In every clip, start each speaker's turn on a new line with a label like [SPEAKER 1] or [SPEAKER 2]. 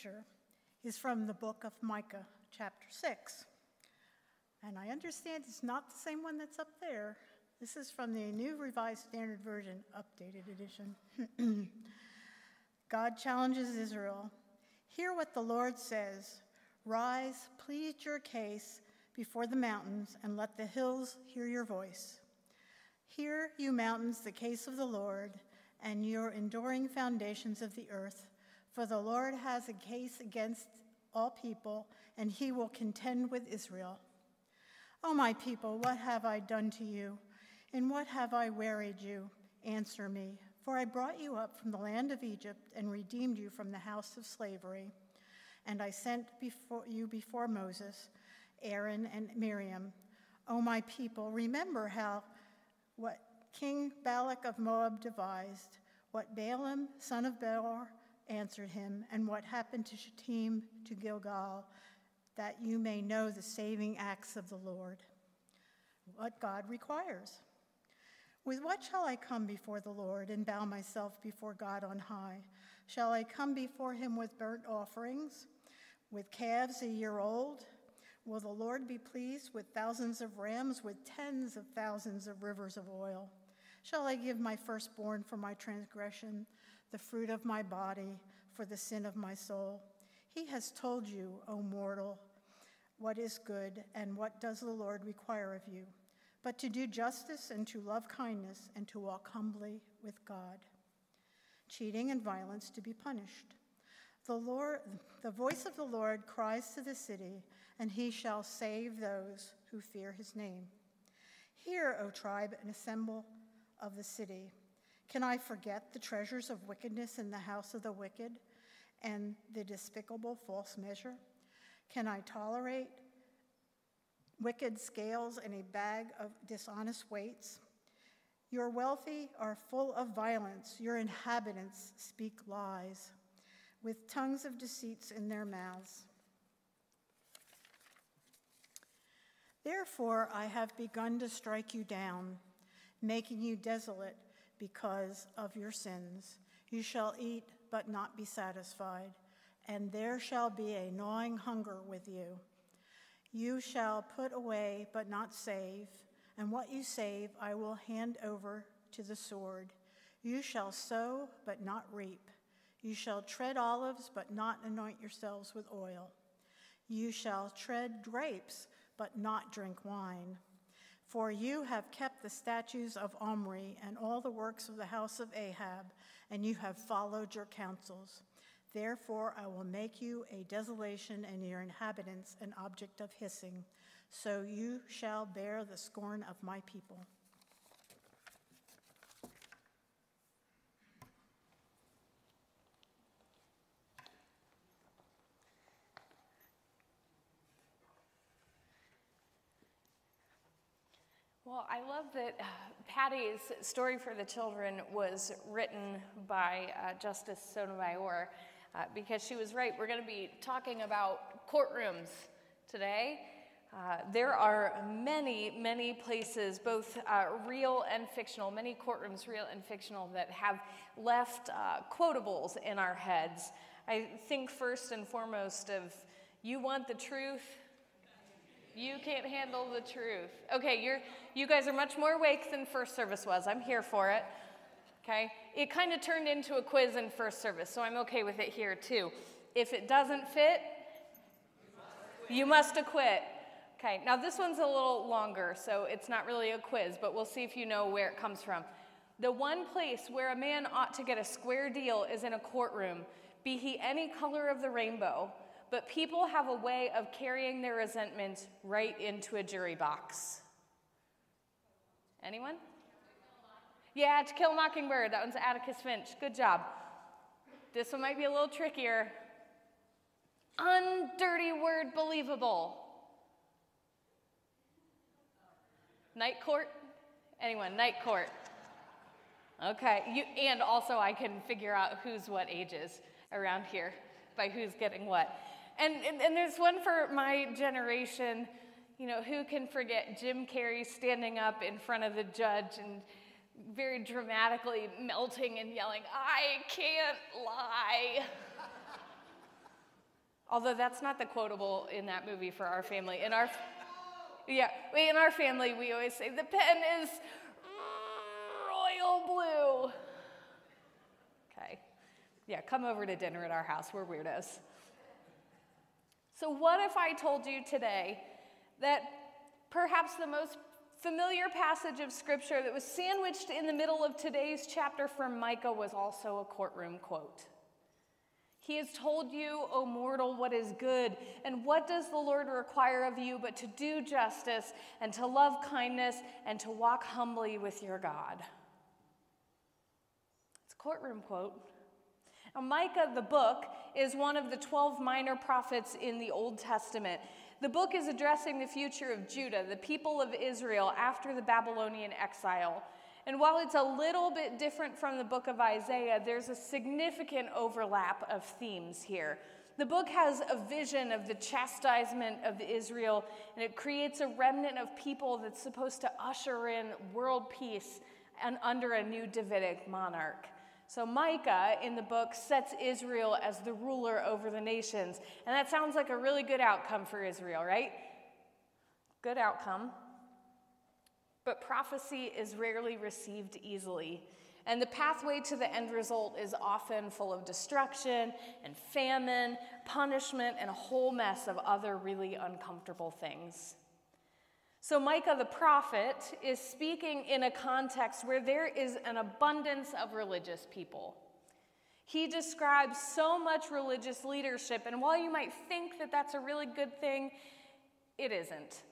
[SPEAKER 1] scripture is from the book of Micah, chapter 6. And I understand it's not the same one that's up there. This is from the New Revised Standard Version, updated edition. God challenges Israel Hear what the Lord says Rise, plead your case before the mountains, and let the hills hear your voice. Hear, you mountains, the case of the Lord, and your enduring foundations of the earth. For the Lord has a case against all people, and he will contend with Israel. O my people, what have I done to you? In what have I wearied you? Answer me. For I brought you up from the land of Egypt and redeemed you from the house of slavery. And I sent before you before Moses, Aaron, and Miriam. O my people, remember how what King Balak of Moab devised, what Balaam, son of Beor, answered him, and what happened to Shittim to Gilgal, that you may know the saving acts of the Lord, what God requires. With what shall I come before the Lord and bow myself before God on high? Shall I come before him with burnt offerings, with calves a year old? Will the Lord be pleased with thousands of rams, with tens of thousands of rivers of oil? Shall I give my firstborn for my transgression, the fruit of my body for the sin of my soul? He has told you, O mortal, what is good and what does the Lord require of you, but to do justice and to love kindness and to walk humbly with God. Cheating and violence to be punished. The, Lord, the voice of the Lord cries to the city, and he shall save those who fear his name. Hear, O tribe, and assemble of the city. Can I forget the treasures of wickedness in the house of the wicked and the despicable false measure? Can I tolerate wicked scales and a bag of dishonest weights? Your wealthy are full of violence, your inhabitants speak lies, with tongues of deceits in their mouths. Therefore, I have begun to strike you down, making you desolate because of your sins. You shall eat, but not be satisfied, and there shall be a gnawing hunger with you. You shall put away, but not save, and what you save I will hand over to the sword. You shall sow, but not reap. You shall tread olives, but not anoint yourselves with oil. You shall tread grapes, but not drink wine. For you have kept the statues of Omri and all the works of the house of Ahab, and you have followed your counsels. Therefore, I will make you a desolation and your inhabitants an object of hissing. So you shall bear the scorn of my people.
[SPEAKER 2] Well, I love that uh, Patty's story for the children was written by uh, Justice Sotomayor uh, because she was right. We're going to be talking about courtrooms today. Uh, there are many, many places, both uh, real and fictional, many courtrooms, real and fictional, that have left uh, quotables in our heads. I think first and foremost of, you want the truth, you can't handle the truth. Okay, you're, you guys are much more awake than first service was. I'm here for it. Okay? It kind of turned into a quiz in first service, so I'm okay with it here too. If it doesn't fit, you must acquit. Okay, now this one's a little longer, so it's not really a quiz, but we'll see if you know where it comes from. The one place where a man ought to get a square deal is in a courtroom, be he any color of the rainbow but people have a way of carrying their resentment right into a jury box. Anyone? Yeah, To Kill a Mockingbird. That one's Atticus Finch. Good job. This one might be a little trickier. Undirty word believable. Night court? Anyone? Night court. Okay. You, and also, I can figure out who's what ages around here by who's getting what. And, and, and there's one for my generation. You know, who can forget Jim Carrey standing up in front of the judge and very dramatically melting and yelling, I can't lie. Although that's not the quotable in that movie for our family. In our yeah, in our family we always say the pen is royal blue. Okay. Yeah, come over to dinner at our house. We're weirdos. So what if I told you today that perhaps the most familiar passage of scripture that was sandwiched in the middle of today's chapter from Micah was also a courtroom quote? He has told you, O mortal, what is good, and what does the Lord require of you but to do justice, and to love kindness, and to walk humbly with your God. It's a courtroom quote. Now, Micah, the book, is one of the 12 minor prophets in the Old Testament. The book is addressing the future of Judah, the people of Israel, after the Babylonian exile. And while it's a little bit different from the book of Isaiah, there's a significant overlap of themes here. The book has a vision of the chastisement of Israel, and it creates a remnant of people that's supposed to usher in world peace and under a new Davidic monarch. So, Micah in the book sets Israel as the ruler over the nations. And that sounds like a really good outcome for Israel, right? Good outcome. But prophecy is rarely received easily. And the pathway to the end result is often full of destruction and famine, punishment, and a whole mess of other really uncomfortable things. So, Micah the prophet is speaking in a context where there is an abundance of religious people. He describes so much religious leadership, and while you might think that that's a really good thing, it isn't.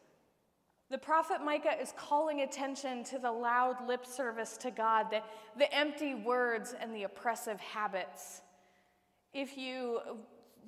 [SPEAKER 2] The prophet Micah is calling attention to the loud lip service to God, the, the empty words, and the oppressive habits. If you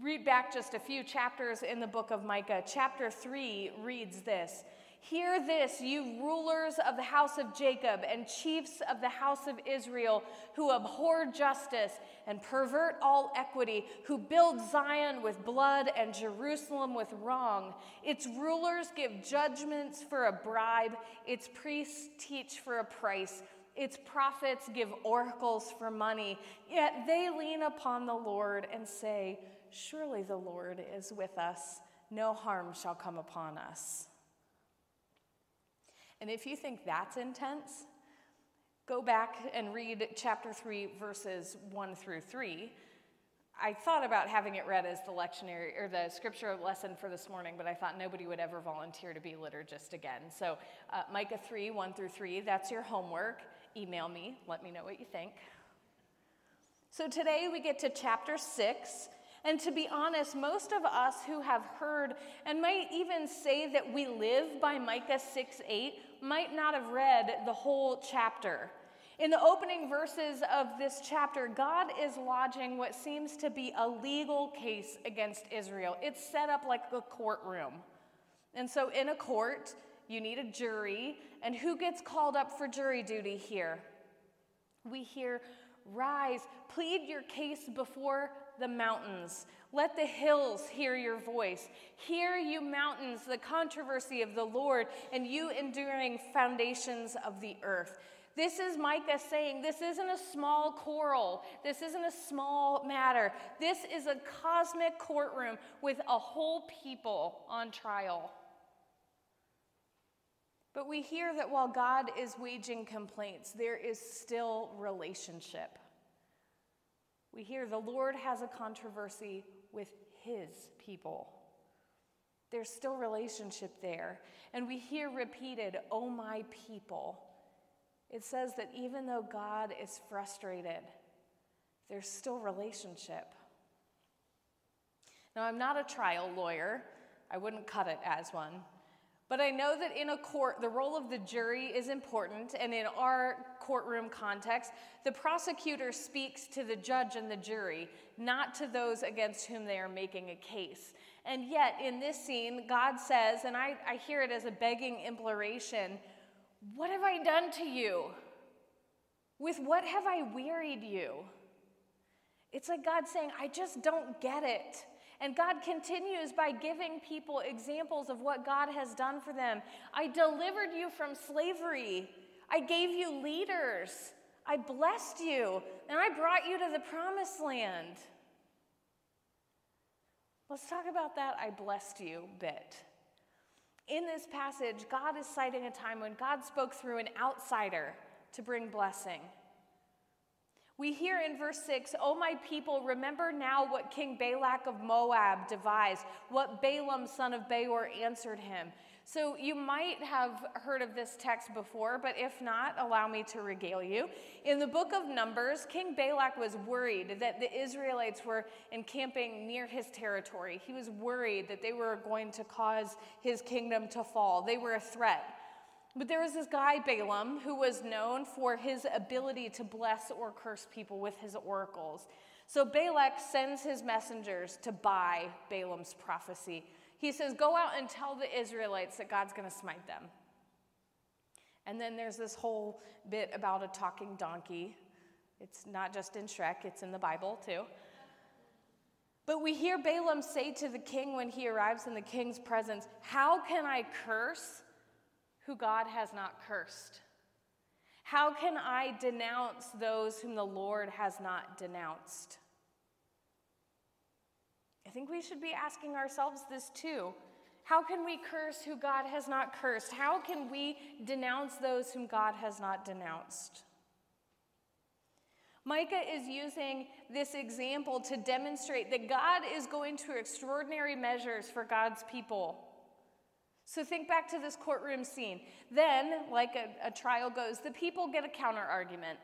[SPEAKER 2] read back just a few chapters in the book of Micah, chapter 3 reads this Hear this, you rulers of the house of Jacob and chiefs of the house of Israel, who abhor justice and pervert all equity, who build Zion with blood and Jerusalem with wrong. Its rulers give judgments for a bribe, its priests teach for a price. Its prophets give oracles for money, yet they lean upon the Lord and say, Surely the Lord is with us, no harm shall come upon us. And if you think that's intense, go back and read chapter 3, verses 1 through 3. I thought about having it read as the lectionary or the scripture lesson for this morning, but I thought nobody would ever volunteer to be liturgist again. So, uh, Micah 3, 1 through 3, that's your homework. Email me, let me know what you think. So, today we get to chapter 6, and to be honest, most of us who have heard and might even say that we live by Micah 6 8 might not have read the whole chapter. In the opening verses of this chapter, God is lodging what seems to be a legal case against Israel. It's set up like a courtroom. And so, in a court, you need a jury. And who gets called up for jury duty here? We hear, Rise, plead your case before the mountains. Let the hills hear your voice. Hear, you mountains, the controversy of the Lord, and you enduring foundations of the earth. This is Micah saying this isn't a small quarrel. This isn't a small matter. This is a cosmic courtroom with a whole people on trial. But we hear that while God is waging complaints, there is still relationship. We hear the Lord has a controversy with his people. There's still relationship there. And we hear repeated, oh my people. It says that even though God is frustrated, there's still relationship. Now, I'm not a trial lawyer, I wouldn't cut it as one. But I know that in a court, the role of the jury is important, and in our courtroom context, the prosecutor speaks to the judge and the jury, not to those against whom they are making a case. And yet, in this scene, God says, and I, I hear it as a begging imploration What have I done to you? With what have I wearied you? It's like God saying, I just don't get it. And God continues by giving people examples of what God has done for them. I delivered you from slavery, I gave you leaders, I blessed you, and I brought you to the promised land. Let's talk about that I blessed you bit. In this passage, God is citing a time when God spoke through an outsider to bring blessing. We hear in verse 6, O my people, remember now what King Balak of Moab devised, what Balaam, son of Beor, answered him. So you might have heard of this text before, but if not, allow me to regale you. In the book of Numbers, King Balak was worried that the Israelites were encamping near his territory. He was worried that they were going to cause his kingdom to fall, they were a threat. But there was this guy, Balaam, who was known for his ability to bless or curse people with his oracles. So Balak sends his messengers to buy Balaam's prophecy. He says, Go out and tell the Israelites that God's going to smite them. And then there's this whole bit about a talking donkey. It's not just in Shrek, it's in the Bible too. But we hear Balaam say to the king when he arrives in the king's presence, How can I curse who God has not cursed? How can I denounce those whom the Lord has not denounced? I think we should be asking ourselves this too. How can we curse who God has not cursed? How can we denounce those whom God has not denounced? Micah is using this example to demonstrate that God is going to extraordinary measures for God's people. So think back to this courtroom scene. Then, like a, a trial goes, the people get a counter argument.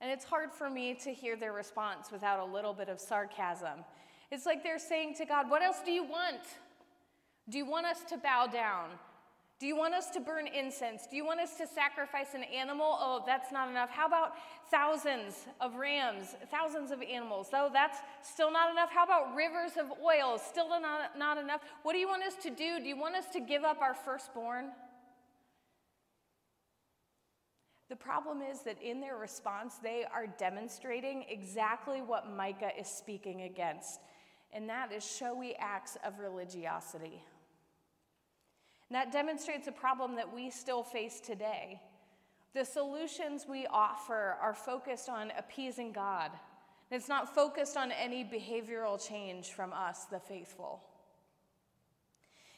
[SPEAKER 2] And it's hard for me to hear their response without a little bit of sarcasm. It's like they're saying to God, What else do you want? Do you want us to bow down? Do you want us to burn incense? Do you want us to sacrifice an animal? Oh, that's not enough. How about thousands of rams, thousands of animals? Oh, that's still not enough. How about rivers of oil? Still not, not enough. What do you want us to do? Do you want us to give up our firstborn? The problem is that in their response, they are demonstrating exactly what Micah is speaking against, and that is showy acts of religiosity. And that demonstrates a problem that we still face today. The solutions we offer are focused on appeasing God. and It's not focused on any behavioral change from us, the faithful.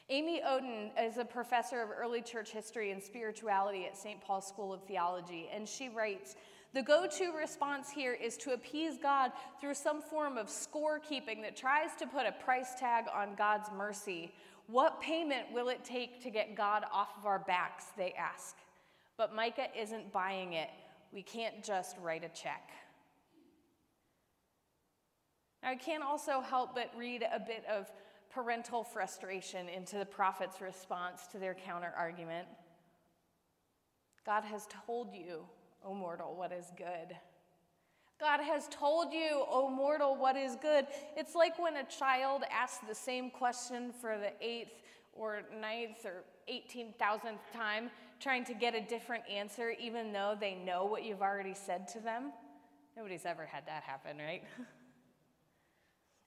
[SPEAKER 2] Amy Oden is a professor of early church history and spirituality at St. Paul's School of Theology, and she writes The go to response here is to appease God through some form of scorekeeping that tries to put a price tag on God's mercy what payment will it take to get God off of our backs? They ask. But Micah isn't buying it. We can't just write a check. Now, I can't also help but read a bit of parental frustration into the prophet's response to their counter argument. God has told you, O mortal, what is good. God has told you, O mortal, what is good. It's like when a child asks the same question for the eighth or ninth or 18,000th time, trying to get a different answer, even though they know what you've already said to them. Nobody's ever had that happen, right?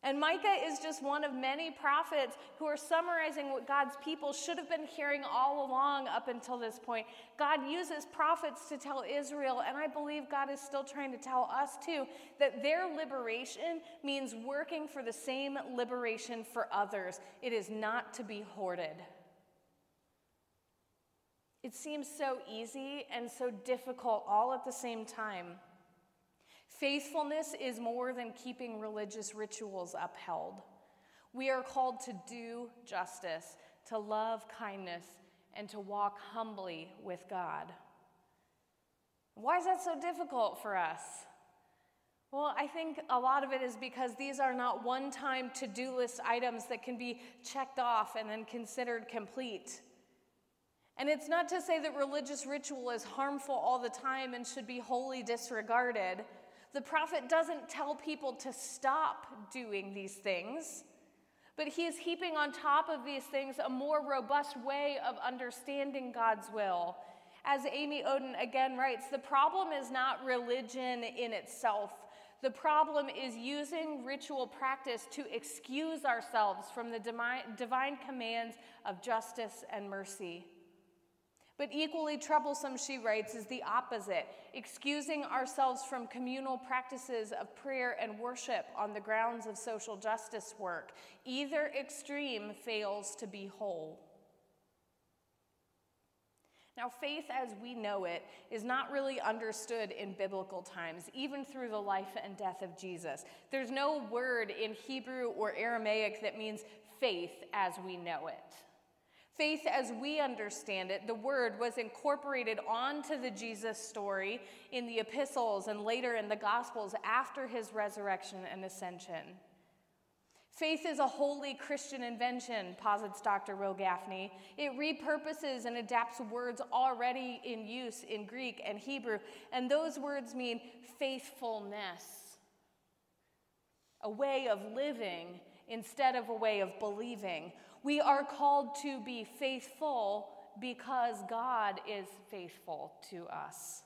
[SPEAKER 2] And Micah is just one of many prophets who are summarizing what God's people should have been hearing all along up until this point. God uses prophets to tell Israel, and I believe God is still trying to tell us too, that their liberation means working for the same liberation for others. It is not to be hoarded. It seems so easy and so difficult all at the same time. Faithfulness is more than keeping religious rituals upheld. We are called to do justice, to love kindness, and to walk humbly with God. Why is that so difficult for us? Well, I think a lot of it is because these are not one time to do list items that can be checked off and then considered complete. And it's not to say that religious ritual is harmful all the time and should be wholly disregarded. The prophet doesn't tell people to stop doing these things, but he is heaping on top of these things a more robust way of understanding God's will. As Amy Oden again writes, the problem is not religion in itself. The problem is using ritual practice to excuse ourselves from the divine, commands of justice and mercy. But equally troublesome, she writes, is the opposite excusing ourselves from communal practices of prayer and worship on the grounds of social justice work. Either extreme fails to be whole. Now, faith as we know it is not really understood in biblical times, even through the life and death of Jesus. There's no word in Hebrew or Aramaic that means faith as we know it. Faith, as we understand it, the word was incorporated onto the Jesus story in the epistles and later in the gospels after his resurrection and ascension. Faith is a holy Christian invention, posits Dr. Wil Gafney. It repurposes and adapts words already in use in Greek and Hebrew, and those words mean faithfulness, a way of living instead of a way of believing. We are called to be faithful because God is faithful to us.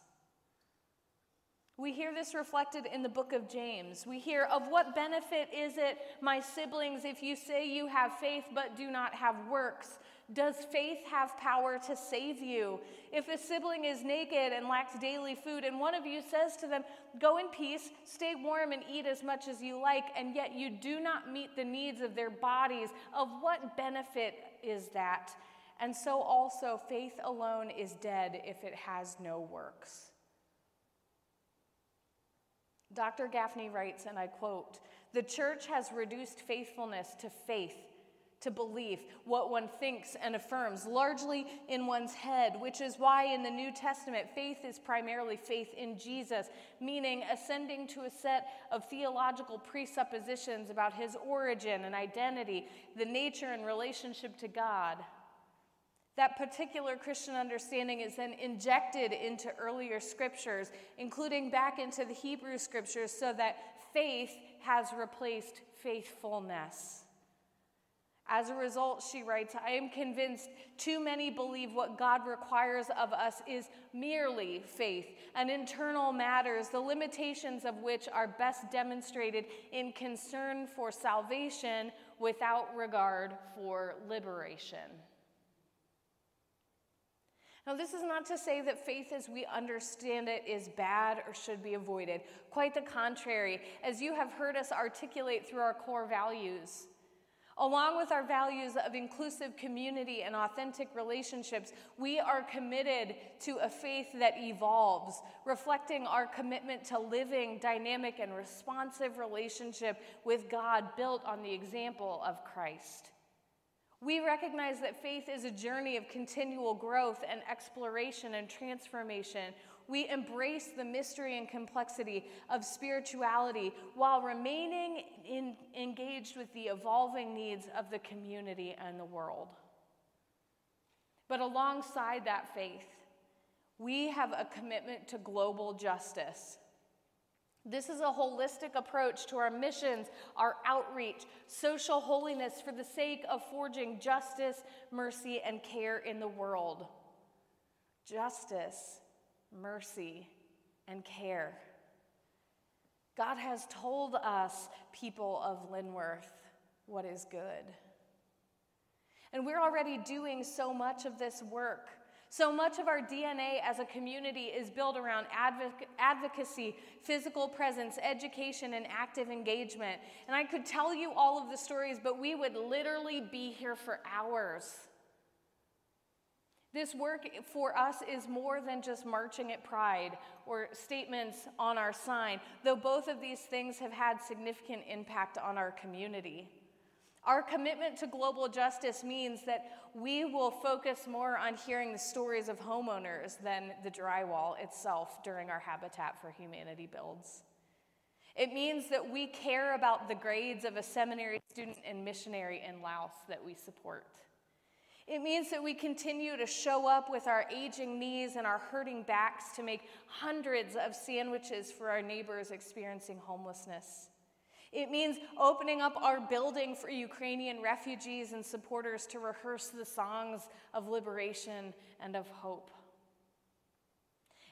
[SPEAKER 2] We hear this reflected in the book of James. We hear, Of what benefit is it, my siblings, if you say you have faith but do not have works? Does faith have power to save you? If a sibling is naked and lacks daily food, and one of you says to them, Go in peace, stay warm, and eat as much as you like, and yet you do not meet the needs of their bodies, of what benefit is that? And so also, faith alone is dead if it has no works. Dr. Gafney writes, and I quote The church has reduced faithfulness to faith, to belief, what one thinks and affirms, largely in one's head, which is why in the New Testament, faith is primarily faith in Jesus, meaning ascending to a set of theological presuppositions about his origin and identity, the nature and relationship to God. That particular Christian understanding is then injected into earlier scriptures, including back into the Hebrew scriptures, so that faith has replaced faithfulness. As a result, she writes, I am convinced too many believe what God requires of us is merely faith and internal matters, the limitations of which are best demonstrated in concern for salvation without regard for liberation. Now, this is not to say that faith as we understand it is bad or should be avoided. Quite the contrary, as you have heard us articulate through our core values. Along with our values of inclusive community and authentic relationships, we are committed to a faith that evolves, reflecting our commitment to living dynamic and responsive relationship with God built on the example of Christ. We recognize that faith is a journey of continual growth and exploration and transformation. We embrace the mystery and complexity of spirituality while remaining in, engaged with the evolving needs of the community and the world. But alongside that faith, we have a commitment to global justice. This is a holistic approach to our missions, our outreach, social holiness for the sake of forging justice, mercy, and care in the world. Justice, mercy, and care. God has told us, people of Linworth, what is good. And we're already doing so much of this work. So much of our DNA as a community is built around advoc- advocacy, physical presence, education, and active engagement. And I could tell you all of the stories, but we would literally be here for hours. This work for us is more than just marching at Pride or statements on our sign, though both of these things have had significant impact on our community. Our commitment to global justice means that we will focus more on hearing the stories of homeowners than the drywall itself during our Habitat for Humanity builds. It means that we care about the grades of a seminary student and missionary in Laos that we support. It means that we continue to show up with our aging knees and our hurting backs to make hundreds of sandwiches for our neighbors experiencing homelessness. It means opening up our building for Ukrainian refugees and supporters to rehearse the songs of liberation and of hope.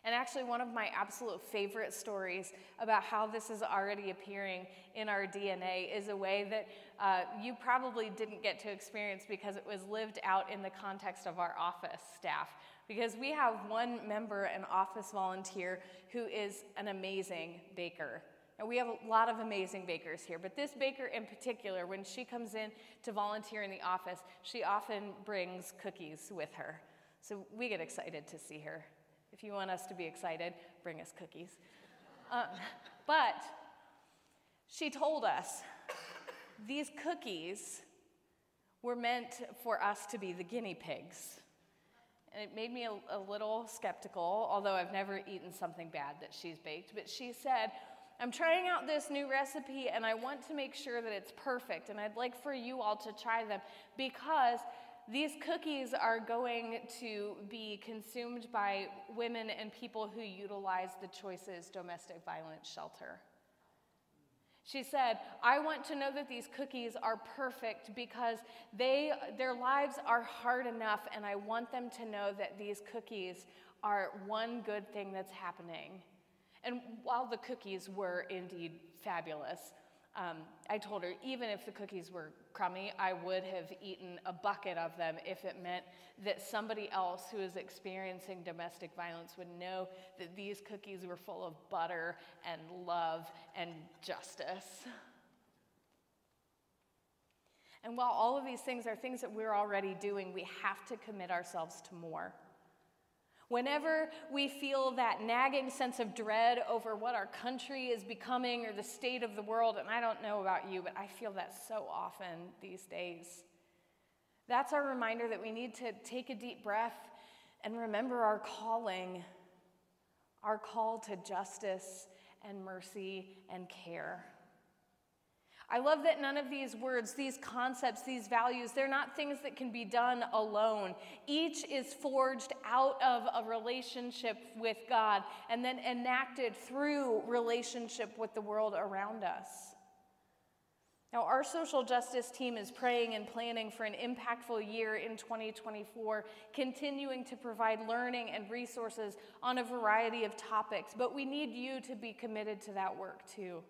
[SPEAKER 2] And actually, one of my absolute favorite stories about how this is already appearing in our DNA is a way that uh, you probably didn't get to experience because it was lived out in the context of our office staff. because we have one member and office volunteer who is an amazing baker. And we have a lot of amazing bakers here, but this baker in particular, when she comes in to volunteer in the office, she often brings cookies with her. So we get excited to see her. If you want us to be excited, bring us cookies. Um, but she told us these cookies were meant for us to be the guinea pigs. And it made me a, a, little skeptical, although I've never eaten something bad that she's baked. But she said, I'm trying out this new recipe and I want to make sure that it's perfect. And I'd like for you all to try them because these cookies are going to be consumed by women and people who utilize the Choices Domestic Violence Shelter. She said, I want to know that these cookies are perfect because they, their lives are hard enough, and I want them to know that these cookies are one good thing that's happening. And while the cookies were indeed fabulous, um, I told her even if the cookies were crummy, I would have eaten a bucket of them if it meant that somebody else who is experiencing domestic violence would know that these cookies were full of butter and love and justice. And while all of these things are things that we're already doing, we have to commit ourselves to more. Whenever we feel that nagging sense of dread over what our country is becoming or the state of the world, and I don't know about you, but I feel that so often these days, that's our reminder that we need to take a deep breath and remember our calling, our call to justice and mercy and care. I love that none of these words, these concepts, these values, they're not things that can be done alone. Each is forged out of a relationship with God and then enacted through relationship with the world around us. Now, our social justice team is praying and planning for an impactful year in 2024, continuing to provide learning and resources on a variety of topics, but we need you to be committed to that work too.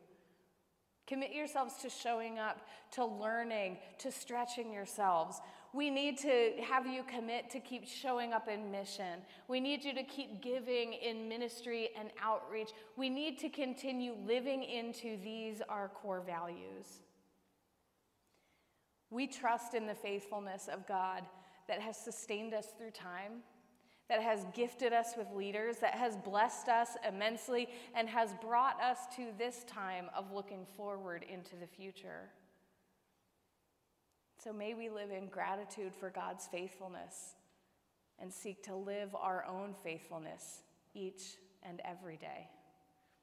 [SPEAKER 2] Commit yourselves to showing up, to learning, to stretching yourselves. We need to have you commit to keep showing up in mission. We need you to keep giving in ministry and outreach. We need to continue living into these, our core values. We trust in the faithfulness of God that has sustained us through time that has gifted us with leaders, that has blessed us immensely, and has brought us to this time of looking forward into the future. So may we live in gratitude for God's faithfulness and seek to live our own faithfulness each and every day.